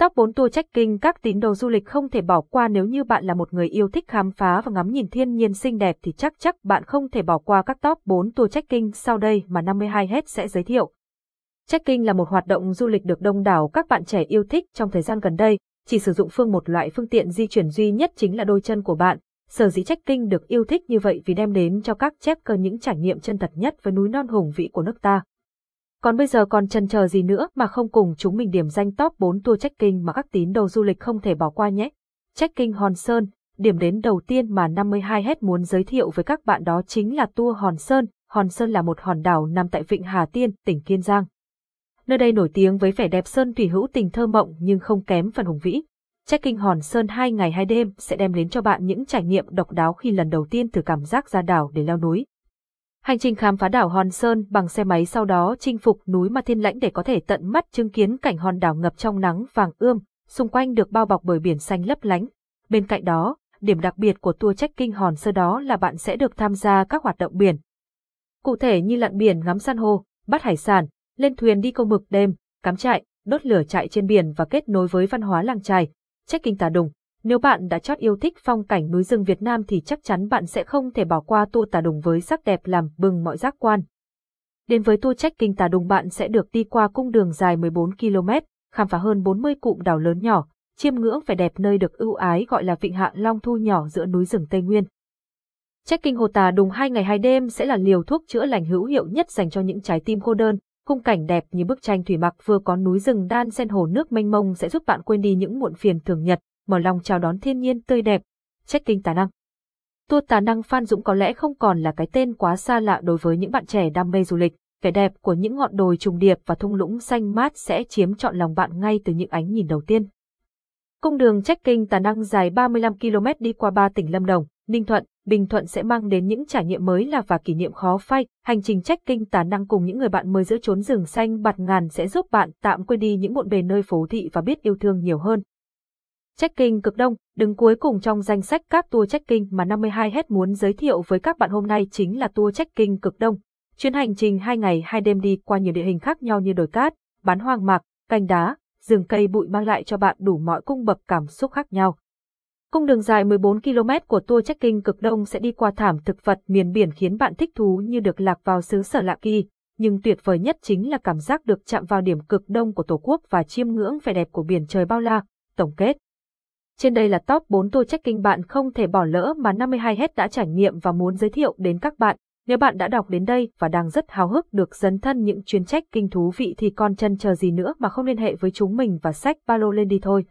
Top 4 tour trekking các tín đồ du lịch không thể bỏ qua nếu như bạn là một người yêu thích khám phá và ngắm nhìn thiên nhiên xinh đẹp thì chắc chắc bạn không thể bỏ qua các top 4 tour trekking sau đây mà 52 hết sẽ giới thiệu. Trekking là một hoạt động du lịch được đông đảo các bạn trẻ yêu thích trong thời gian gần đây, chỉ sử dụng phương một loại phương tiện di chuyển duy nhất chính là đôi chân của bạn. Sở dĩ trekking được yêu thích như vậy vì đem đến cho các checker những trải nghiệm chân thật nhất với núi non hùng vĩ của nước ta. Còn bây giờ còn chần chờ gì nữa mà không cùng chúng mình điểm danh top 4 tour trekking mà các tín đồ du lịch không thể bỏ qua nhé. Trekking Hòn Sơn, điểm đến đầu tiên mà 52 hết muốn giới thiệu với các bạn đó chính là tour Hòn Sơn. Hòn Sơn là một hòn đảo nằm tại Vịnh Hà Tiên, tỉnh Kiên Giang. Nơi đây nổi tiếng với vẻ đẹp sơn thủy hữu tình thơ mộng nhưng không kém phần hùng vĩ. Trekking Hòn Sơn 2 ngày 2 đêm sẽ đem đến cho bạn những trải nghiệm độc đáo khi lần đầu tiên thử cảm giác ra đảo để leo núi. Hành trình khám phá đảo Hòn Sơn bằng xe máy sau đó chinh phục núi Ma Thiên Lãnh để có thể tận mắt chứng kiến cảnh hòn đảo ngập trong nắng vàng ươm, xung quanh được bao bọc bởi biển xanh lấp lánh. Bên cạnh đó, điểm đặc biệt của tour trekking Hòn Sơn đó là bạn sẽ được tham gia các hoạt động biển. Cụ thể như lặn biển ngắm san hô, bắt hải sản, lên thuyền đi câu mực đêm, cắm trại, đốt lửa trại trên biển và kết nối với văn hóa làng trài, trekking Tà Đùng. Nếu bạn đã chót yêu thích phong cảnh núi rừng Việt Nam thì chắc chắn bạn sẽ không thể bỏ qua tour Tà Đùng với sắc đẹp làm bừng mọi giác quan. Đến với tour trekking Tà Đùng bạn sẽ được đi qua cung đường dài 14 km, khám phá hơn 40 cụm đảo lớn nhỏ, chiêm ngưỡng vẻ đẹp nơi được ưu ái gọi là Vịnh Hạ Long Thu nhỏ giữa núi rừng Tây Nguyên. Trekking Hồ Tà Đùng hai ngày hai đêm sẽ là liều thuốc chữa lành hữu hiệu nhất dành cho những trái tim cô đơn, Khung cảnh đẹp như bức tranh thủy mặc vừa có núi rừng đan xen hồ nước mênh mông sẽ giúp bạn quên đi những muộn phiền thường nhật, mở lòng chào đón thiên nhiên tươi đẹp. check tinh tà năng. Tour tà năng Phan Dũng có lẽ không còn là cái tên quá xa lạ đối với những bạn trẻ đam mê du lịch. Vẻ đẹp của những ngọn đồi trùng điệp và thung lũng xanh mát sẽ chiếm trọn lòng bạn ngay từ những ánh nhìn đầu tiên. Cung đường trekking Tà Năng dài 35 km đi qua ba tỉnh Lâm Đồng, Ninh Thuận, Bình Thuận sẽ mang đến những trải nghiệm mới là và kỷ niệm khó phai. Hành trình trekking Tà Năng cùng những người bạn mới giữa chốn rừng xanh bạt ngàn sẽ giúp bạn tạm quên đi những bộn bề nơi phố thị và biết yêu thương nhiều hơn. Trekking cực đông, đứng cuối cùng trong danh sách các tour trekking mà 52 hết muốn giới thiệu với các bạn hôm nay chính là tour trekking cực đông. Chuyến hành trình 2 ngày 2 đêm đi qua nhiều địa hình khác nhau như đồi cát, bán hoang mạc, canh đá, rừng cây bụi mang lại cho bạn đủ mọi cung bậc cảm xúc khác nhau. Cung đường dài 14 km của tour trekking cực đông sẽ đi qua thảm thực vật miền biển khiến bạn thích thú như được lạc vào xứ sở lạ kỳ, nhưng tuyệt vời nhất chính là cảm giác được chạm vào điểm cực đông của Tổ quốc và chiêm ngưỡng vẻ đẹp của biển trời bao la. Tổng kết trên đây là top 4 tour trekking bạn không thể bỏ lỡ mà 52 hết đã trải nghiệm và muốn giới thiệu đến các bạn. Nếu bạn đã đọc đến đây và đang rất háo hức được dấn thân những chuyến trek kinh thú vị thì còn chân chờ gì nữa mà không liên hệ với chúng mình và sách ba lô lên đi thôi.